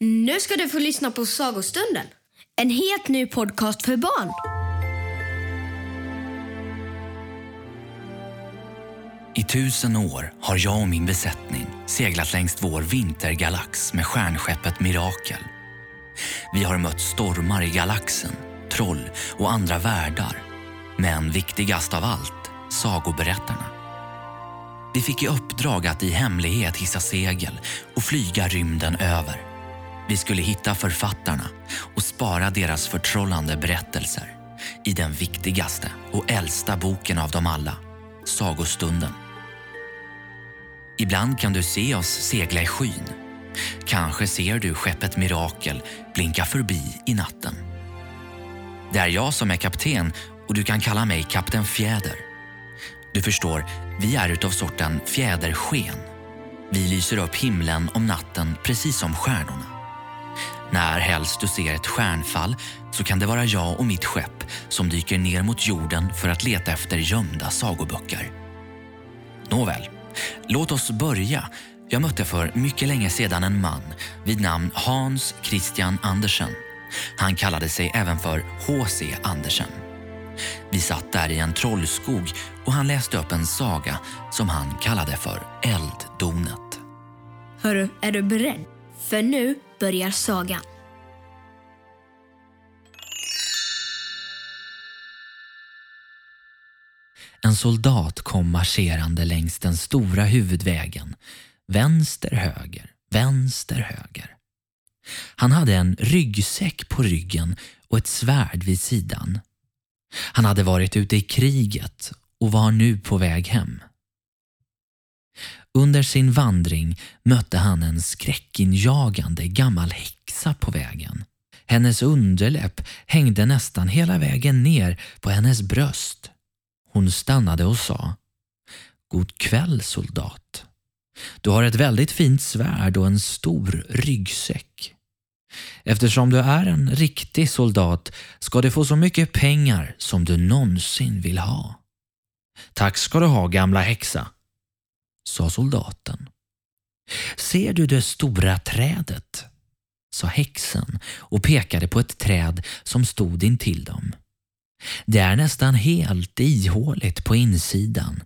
Nu ska du få lyssna på Sagostunden. En helt ny podcast för barn. I tusen år har jag och min besättning seglat längs vår vintergalax med stjärnskeppet Mirakel. Vi har mött stormar i galaxen, troll och andra världar. Men viktigast av allt, sagoberättarna. Vi fick i uppdrag att i hemlighet hissa segel och flyga rymden över. Vi skulle hitta författarna och spara deras förtrollande berättelser i den viktigaste och äldsta boken av dem alla, Sagostunden. Ibland kan du se oss segla i skyn. Kanske ser du skeppet Mirakel blinka förbi i natten. Det är jag som är kapten och du kan kalla mig Kapten Fjäder. Du förstår, vi är utav sorten fjädersken. Vi lyser upp himlen om natten precis som stjärnorna. När helst du ser ett stjärnfall så kan det vara jag och mitt skepp som dyker ner mot jorden för att leta efter gömda sagoböcker. Nåväl, låt oss börja. Jag mötte för mycket länge sedan en man vid namn Hans Christian Andersen. Han kallade sig även för H.C. Andersen. Vi satt där i en trollskog och han läste upp en saga som han kallade för Elddonet. Hörru, är du beredd? För nu börjar sagan. En soldat kom marscherande längs den stora huvudvägen. Vänster, höger, vänster, höger. Han hade en ryggsäck på ryggen och ett svärd vid sidan. Han hade varit ute i kriget och var nu på väg hem. Under sin vandring mötte han en skräckinjagande gammal häxa på vägen. Hennes underläpp hängde nästan hela vägen ner på hennes bröst. Hon stannade och sa God kväll soldat. Du har ett väldigt fint svärd och en stor ryggsäck. Eftersom du är en riktig soldat ska du få så mycket pengar som du någonsin vill ha. Tack ska du ha gamla häxa, sa soldaten. Ser du det stora trädet? sa häxan och pekade på ett träd som stod intill dem. Det är nästan helt ihåligt på insidan.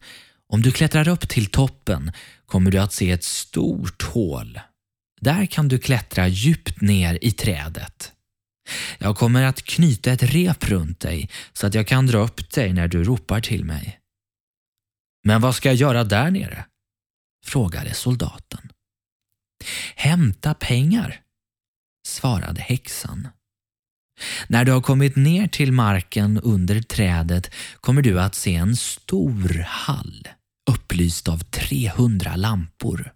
Om du klättrar upp till toppen kommer du att se ett stort hål. Där kan du klättra djupt ner i trädet. Jag kommer att knyta ett rep runt dig så att jag kan dra upp dig när du ropar till mig. Men vad ska jag göra där nere? Frågade soldaten. Hämta pengar, svarade häxan. När du har kommit ner till marken under trädet kommer du att se en stor hall upplyst av 300 lampor.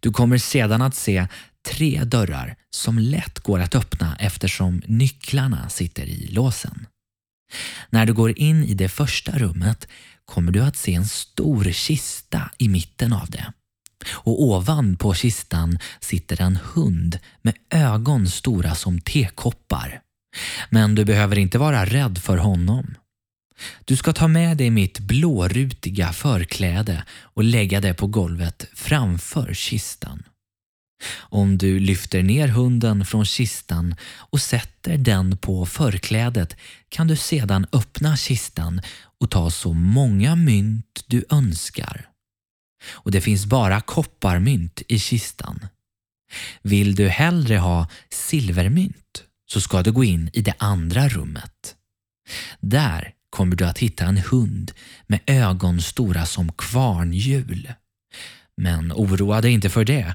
Du kommer sedan att se tre dörrar som lätt går att öppna eftersom nycklarna sitter i låsen. När du går in i det första rummet kommer du att se en stor kista i mitten av det. Och ovan på kistan sitter en hund med ögon stora som tekoppar. Men du behöver inte vara rädd för honom. Du ska ta med dig mitt blårutiga förkläde och lägga det på golvet framför kistan. Om du lyfter ner hunden från kistan och sätter den på förklädet kan du sedan öppna kistan och ta så många mynt du önskar. Och det finns bara kopparmynt i kistan. Vill du hellre ha silvermynt så ska du gå in i det andra rummet. Där kommer du att hitta en hund med ögon stora som kvarnhjul. Men oroa dig inte för det.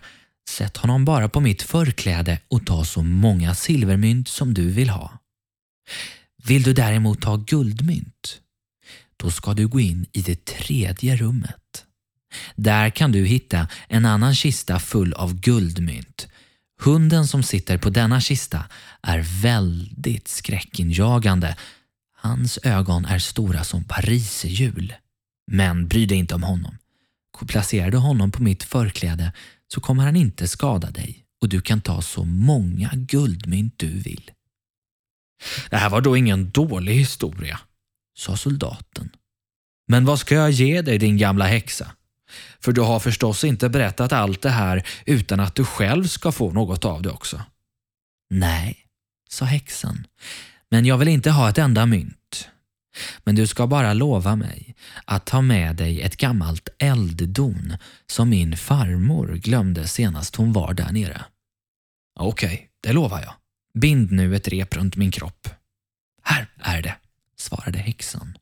Sätt honom bara på mitt förkläde och ta så många silvermynt som du vill ha. Vill du däremot ha guldmynt? Då ska du gå in i det tredje rummet. Där kan du hitta en annan kista full av guldmynt. Hunden som sitter på denna kista är väldigt skräckinjagande Hans ögon är stora som pariserhjul. Men bry dig inte om honom. Placerar du honom på mitt förkläde så kommer han inte skada dig och du kan ta så många guldmynt du vill. Det här var då ingen dålig historia, sa soldaten. Men vad ska jag ge dig din gamla häxa? För du har förstås inte berättat allt det här utan att du själv ska få något av det också. Nej, sa häxan, men jag vill inte ha ett enda mynt. Men du ska bara lova mig att ta med dig ett gammalt elddon som min farmor glömde senast hon var där nere. Okej, okay, det lovar jag. Bind nu ett rep runt min kropp. Här är det, svarade häxan.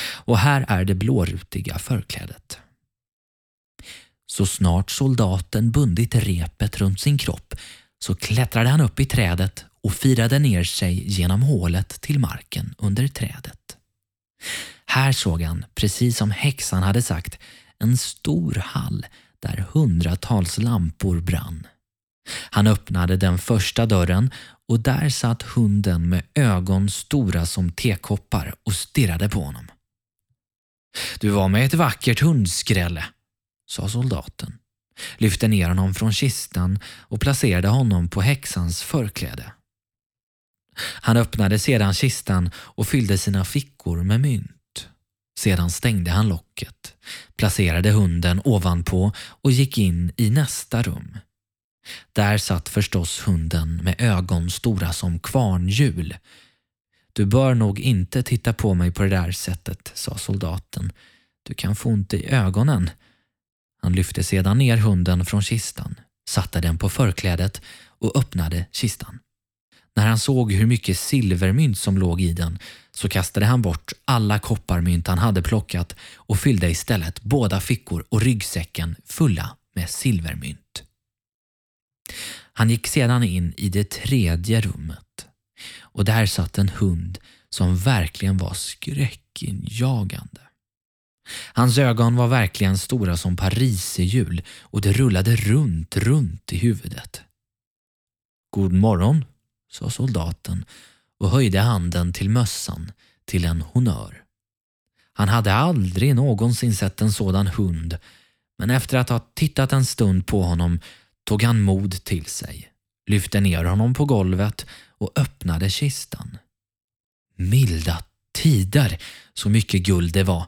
Och här är det blårutiga förklädet. Så snart soldaten bundit repet runt sin kropp så klättrade han upp i trädet och firade ner sig genom hålet till marken under trädet. Här såg han, precis som häxan hade sagt, en stor hall där hundratals lampor brann. Han öppnade den första dörren och där satt hunden med ögon stora som tekoppar och stirrade på honom. Du var med ett vackert hundskrälle, sa soldaten, lyfte ner honom från kistan och placerade honom på häxans förkläde. Han öppnade sedan kistan och fyllde sina fickor med mynt. Sedan stängde han locket, placerade hunden ovanpå och gick in i nästa rum. Där satt förstås hunden med ögon stora som kvarnhjul. Du bör nog inte titta på mig på det där sättet, sa soldaten. Du kan få ont i ögonen. Han lyfte sedan ner hunden från kistan, satte den på förklädet och öppnade kistan. När han såg hur mycket silvermynt som låg i den så kastade han bort alla kopparmynt han hade plockat och fyllde istället båda fickor och ryggsäcken fulla med silvermynt. Han gick sedan in i det tredje rummet och där satt en hund som verkligen var skräckinjagande. Hans ögon var verkligen stora som pariserhjul och det rullade runt, runt i huvudet. God morgon, sa soldaten och höjde handen till mössan till en honör. Han hade aldrig någonsin sett en sådan hund men efter att ha tittat en stund på honom tog han mod till sig, lyfte ner honom på golvet och öppnade kistan. Milda tider, så mycket guld det var.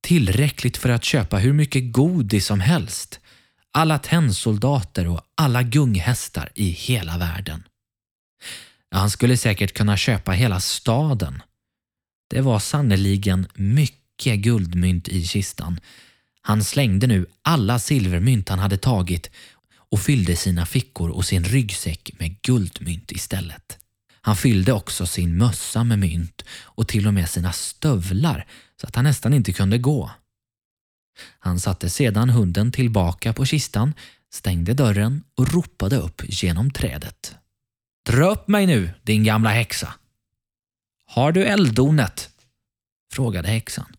Tillräckligt för att köpa hur mycket godis som helst. Alla tennsoldater och alla gunghästar i hela världen. Han skulle säkert kunna köpa hela staden. Det var sannerligen mycket guldmynt i kistan. Han slängde nu alla silvermynt han hade tagit och fyllde sina fickor och sin ryggsäck med guldmynt istället. Han fyllde också sin mössa med mynt och till och med sina stövlar så att han nästan inte kunde gå. Han satte sedan hunden tillbaka på kistan, stängde dörren och ropade upp genom trädet. Dra upp mig nu, din gamla häxa. Har du elddonet? frågade häxan.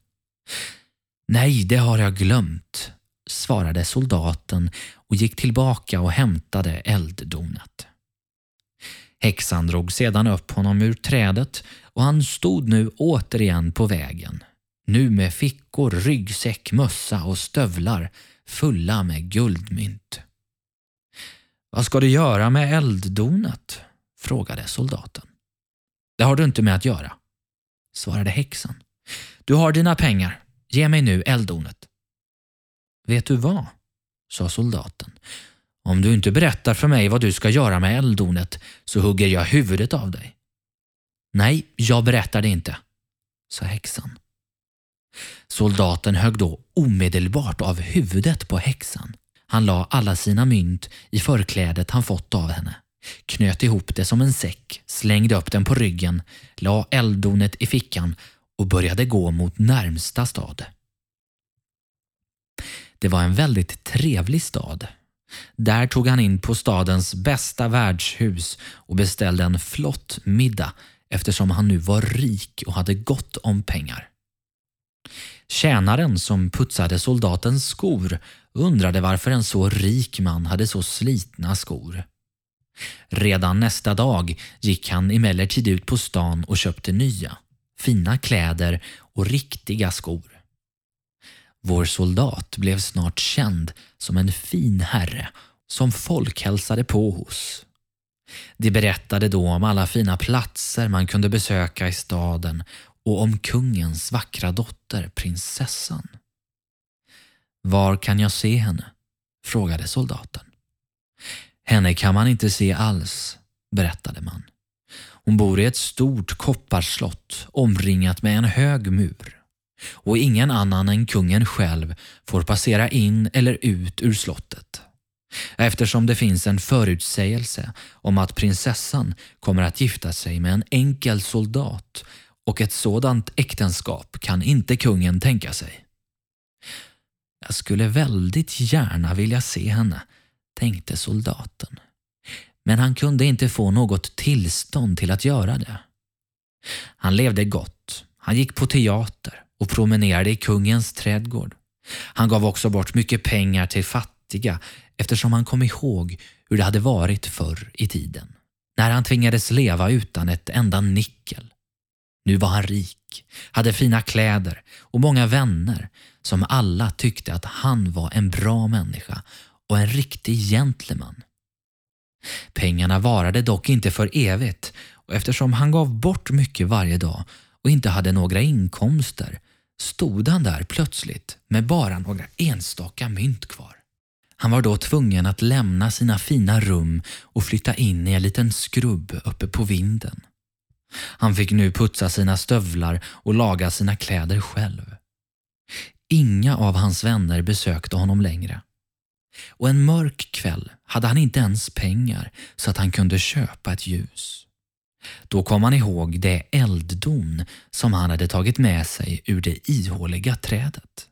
Nej, det har jag glömt, svarade soldaten och gick tillbaka och hämtade elddonet. Häxan drog sedan upp honom ur trädet och han stod nu återigen på vägen. Nu med fickor, ryggsäck, mössa och stövlar fulla med guldmynt. Vad ska du göra med elddonet? Frågade soldaten. Det har du inte med att göra, svarade häxan. Du har dina pengar. Ge mig nu elddonet. Vet du vad? sa soldaten. Om du inte berättar för mig vad du ska göra med elddonet så hugger jag huvudet av dig. Nej, jag berättar det inte, sa häxan. Soldaten högg då omedelbart av huvudet på häxan. Han la alla sina mynt i förklädet han fått av henne knöt ihop det som en säck, slängde upp den på ryggen, la elddonet i fickan och började gå mot närmsta stad. Det var en väldigt trevlig stad. Där tog han in på stadens bästa värdshus och beställde en flott middag eftersom han nu var rik och hade gott om pengar. Tjänaren som putsade soldatens skor undrade varför en så rik man hade så slitna skor. Redan nästa dag gick han emellertid ut på stan och köpte nya, fina kläder och riktiga skor. Vår soldat blev snart känd som en fin herre som folk hälsade på hos. De berättade då om alla fina platser man kunde besöka i staden och om kungens vackra dotter, prinsessan. Var kan jag se henne? frågade soldaten. Henne kan man inte se alls, berättade man. Hon bor i ett stort kopparslott omringat med en hög mur och ingen annan än kungen själv får passera in eller ut ur slottet. Eftersom det finns en förutsägelse om att prinsessan kommer att gifta sig med en enkel soldat och ett sådant äktenskap kan inte kungen tänka sig. Jag skulle väldigt gärna vilja se henne, tänkte soldaten. Men han kunde inte få något tillstånd till att göra det. Han levde gott, han gick på teater och promenerade i kungens trädgård. Han gav också bort mycket pengar till fattiga eftersom han kom ihåg hur det hade varit förr i tiden. När han tvingades leva utan ett enda nickel. Nu var han rik, hade fina kläder och många vänner som alla tyckte att han var en bra människa och en riktig gentleman. Pengarna varade dock inte för evigt och eftersom han gav bort mycket varje dag och inte hade några inkomster stod han där plötsligt med bara några enstaka mynt kvar. Han var då tvungen att lämna sina fina rum och flytta in i en liten skrubb uppe på vinden. Han fick nu putsa sina stövlar och laga sina kläder själv. Inga av hans vänner besökte honom längre. Och en mörk kväll hade han inte ens pengar så att han kunde köpa ett ljus. Då kom han ihåg det elddon som han hade tagit med sig ur det ihåliga trädet.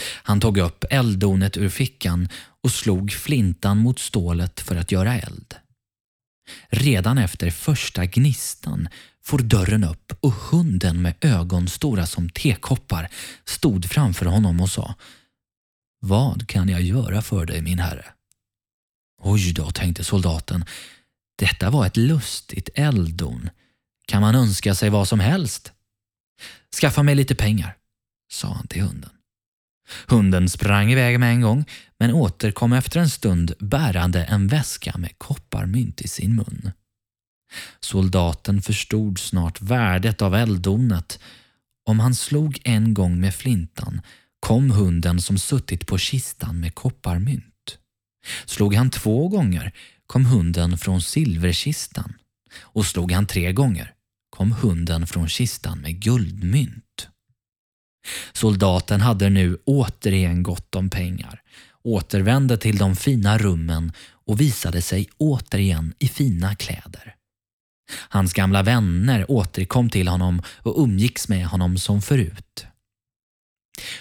Han tog upp elddonet ur fickan och slog flintan mot stålet för att göra eld. Redan efter första gnistan for dörren upp och hunden med ögon stora som tekoppar stod framför honom och sa vad kan jag göra för dig min herre? Oj då, tänkte soldaten. Detta var ett lustigt elddon. Kan man önska sig vad som helst? Skaffa mig lite pengar, sa han till hunden. Hunden sprang iväg med en gång men återkom efter en stund bärande en väska med kopparmynt i sin mun. Soldaten förstod snart värdet av elddonet. Om han slog en gång med flintan kom hunden som suttit på kistan med kopparmynt. Slog han två gånger kom hunden från silverkistan och slog han tre gånger kom hunden från kistan med guldmynt. Soldaten hade nu återigen gott om pengar, återvände till de fina rummen och visade sig återigen i fina kläder. Hans gamla vänner återkom till honom och umgicks med honom som förut.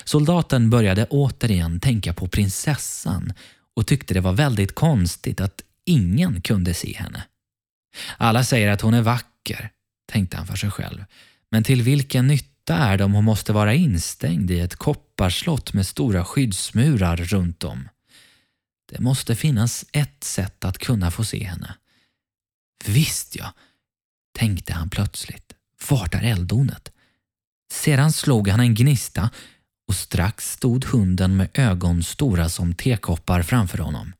Soldaten började återigen tänka på prinsessan och tyckte det var väldigt konstigt att ingen kunde se henne. Alla säger att hon är vacker, tänkte han för sig själv. Men till vilken nytta är det om hon måste vara instängd i ett kopparslott med stora skyddsmurar runt om? Det måste finnas ett sätt att kunna få se henne. Visst ja, tänkte han plötsligt. Vart är elddonet? Sedan slog han en gnista och strax stod hunden med ögon stora som tekoppar framför honom.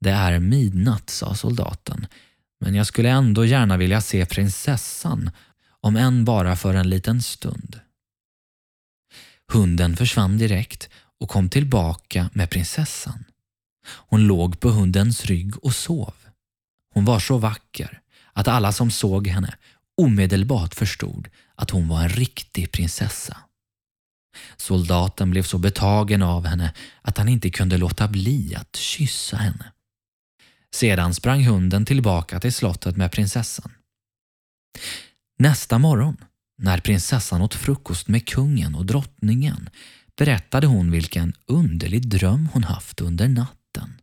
Det är midnatt, sa soldaten, men jag skulle ändå gärna vilja se prinsessan, om än bara för en liten stund. Hunden försvann direkt och kom tillbaka med prinsessan. Hon låg på hundens rygg och sov. Hon var så vacker att alla som såg henne omedelbart förstod att hon var en riktig prinsessa. Soldaten blev så betagen av henne att han inte kunde låta bli att kyssa henne. Sedan sprang hunden tillbaka till slottet med prinsessan. Nästa morgon, när prinsessan åt frukost med kungen och drottningen berättade hon vilken underlig dröm hon haft under natten.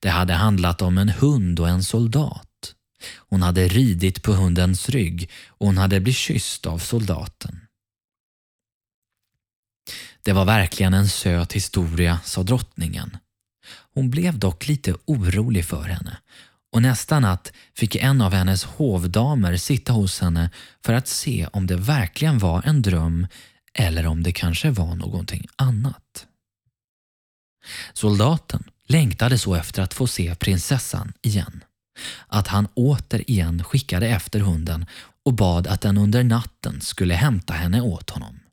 Det hade handlat om en hund och en soldat. Hon hade ridit på hundens rygg och hon hade blivit kysst av soldaten. Det var verkligen en söt historia, sa drottningen. Hon blev dock lite orolig för henne och nästa natt fick en av hennes hovdamer sitta hos henne för att se om det verkligen var en dröm eller om det kanske var någonting annat. Soldaten längtade så efter att få se prinsessan igen att han återigen skickade efter hunden och bad att den under natten skulle hämta henne åt honom.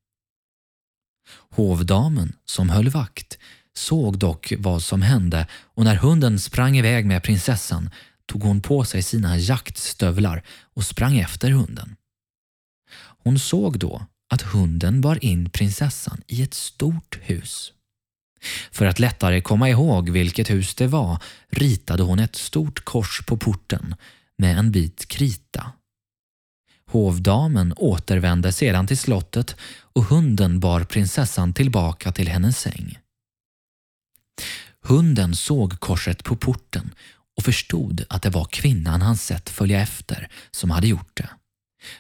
Hovdamen som höll vakt såg dock vad som hände och när hunden sprang iväg med prinsessan tog hon på sig sina jaktstövlar och sprang efter hunden. Hon såg då att hunden bar in prinsessan i ett stort hus. För att lättare komma ihåg vilket hus det var ritade hon ett stort kors på porten med en bit krita. Hovdamen återvände sedan till slottet och hunden bar prinsessan tillbaka till hennes säng. Hunden såg korset på porten och förstod att det var kvinnan han sett följa efter som hade gjort det.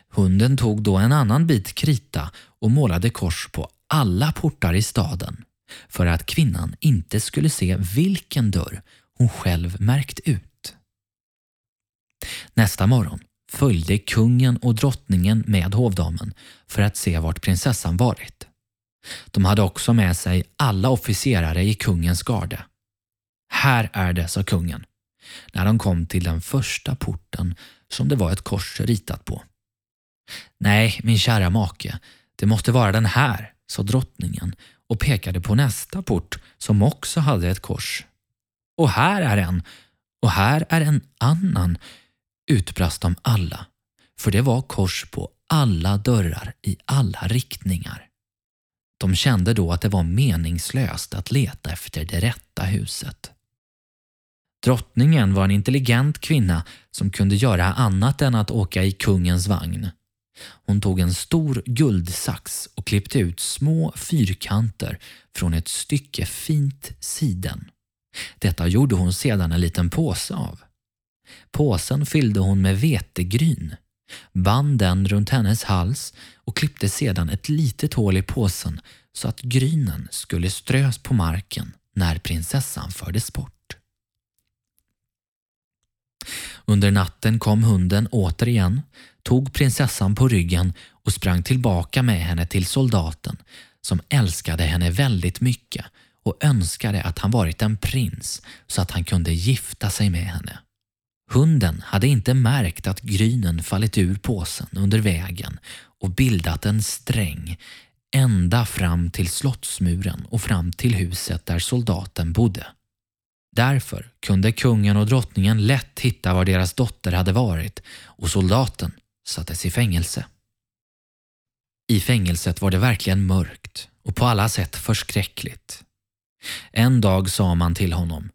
Hunden tog då en annan bit krita och målade kors på alla portar i staden för att kvinnan inte skulle se vilken dörr hon själv märkt ut. Nästa morgon följde kungen och drottningen med hovdamen för att se vart prinsessan varit. De hade också med sig alla officerare i kungens garde. Här är det, sa kungen, när de kom till den första porten som det var ett kors ritat på. Nej, min kära make, det måste vara den här, sa drottningen och pekade på nästa port som också hade ett kors. Och här är en, och här är en annan, utbrast de alla, för det var kors på alla dörrar i alla riktningar. De kände då att det var meningslöst att leta efter det rätta huset. Drottningen var en intelligent kvinna som kunde göra annat än att åka i kungens vagn. Hon tog en stor guldsax och klippte ut små fyrkanter från ett stycke fint siden. Detta gjorde hon sedan en liten påse av. Påsen fyllde hon med vetegryn, band den runt hennes hals och klippte sedan ett litet hål i påsen så att grynen skulle strös på marken när prinsessan fördes bort. Under natten kom hunden återigen, tog prinsessan på ryggen och sprang tillbaka med henne till soldaten som älskade henne väldigt mycket och önskade att han varit en prins så att han kunde gifta sig med henne. Hunden hade inte märkt att grynen fallit ur påsen under vägen och bildat en sträng ända fram till slottsmuren och fram till huset där soldaten bodde. Därför kunde kungen och drottningen lätt hitta var deras dotter hade varit och soldaten sattes i fängelse. I fängelset var det verkligen mörkt och på alla sätt förskräckligt. En dag sa man till honom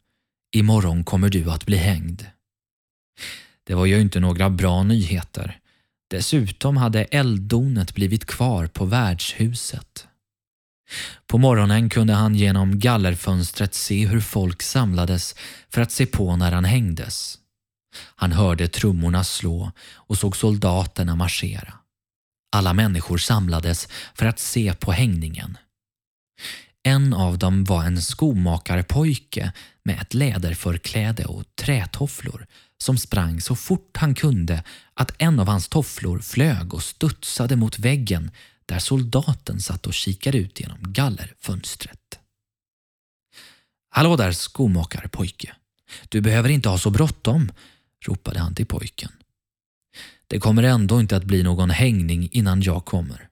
Imorgon kommer du att bli hängd. Det var ju inte några bra nyheter. Dessutom hade elddonet blivit kvar på värdshuset. På morgonen kunde han genom gallerfönstret se hur folk samlades för att se på när han hängdes. Han hörde trummorna slå och såg soldaterna marschera. Alla människor samlades för att se på hängningen. En av dem var en skomakarpojke med ett läderförkläde och trätofflor som sprang så fort han kunde att en av hans tofflor flög och studsade mot väggen där soldaten satt och kikade ut genom gallerfönstret. Hallå där skomakarpojke. Du behöver inte ha så bråttom, ropade han till pojken. Det kommer ändå inte att bli någon hängning innan jag kommer.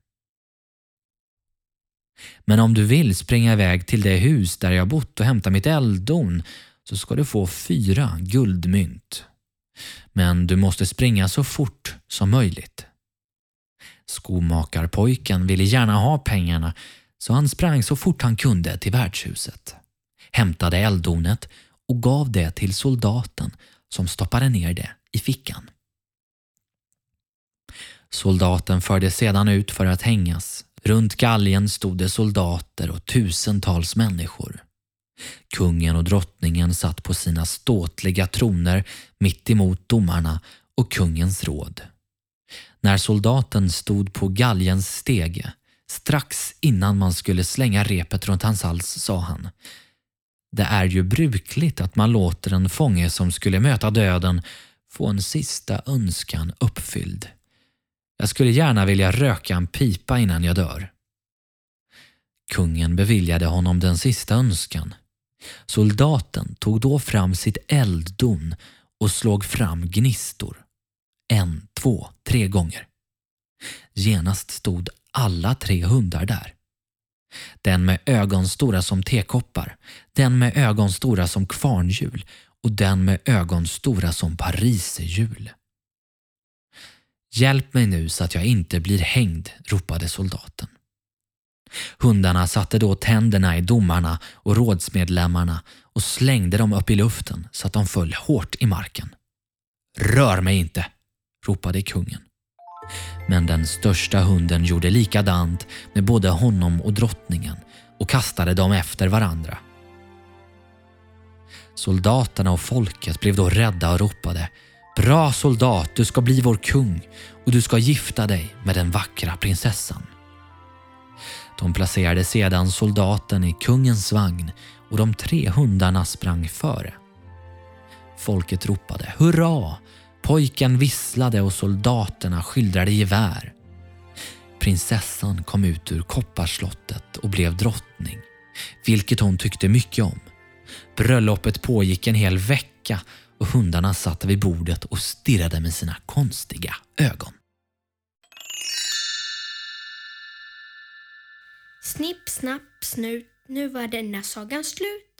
Men om du vill springa iväg till det hus där jag bott och hämta mitt elddon så ska du få fyra guldmynt. Men du måste springa så fort som möjligt. Skomakarpojken ville gärna ha pengarna så han sprang så fort han kunde till värdshuset, hämtade elddonet och gav det till soldaten som stoppade ner det i fickan. Soldaten fördes sedan ut för att hängas. Runt galgen stod det soldater och tusentals människor. Kungen och drottningen satt på sina ståtliga troner mitt emot domarna och kungens råd. När soldaten stod på galjens stege, strax innan man skulle slänga repet runt hans hals, sa han Det är ju brukligt att man låter en fånge som skulle möta döden få en sista önskan uppfylld. Jag skulle gärna vilja röka en pipa innan jag dör. Kungen beviljade honom den sista önskan. Soldaten tog då fram sitt elddon och slog fram gnistor en, två, tre gånger. Genast stod alla tre hundar där. Den med ögon stora som tekoppar, den med ögon stora som kvarnhjul och den med ögon stora som pariserhjul. Hjälp mig nu så att jag inte blir hängd, ropade soldaten. Hundarna satte då tänderna i domarna och rådsmedlemmarna och slängde dem upp i luften så att de föll hårt i marken. Rör mig inte! ropade kungen. Men den största hunden gjorde likadant med både honom och drottningen och kastade dem efter varandra. Soldaterna och folket blev då rädda och ropade Bra soldat, du ska bli vår kung och du ska gifta dig med den vackra prinsessan. De placerade sedan soldaten i kungens vagn och de tre hundarna sprang före. Folket ropade hurra, pojken visslade och soldaterna skildrade gevär. Prinsessan kom ut ur kopparslottet och blev drottning, vilket hon tyckte mycket om. Bröllopet pågick en hel vecka och hundarna satt vid bordet och stirrade med sina konstiga ögon. Snipp, snapp, snut, nu var denna sagan slut.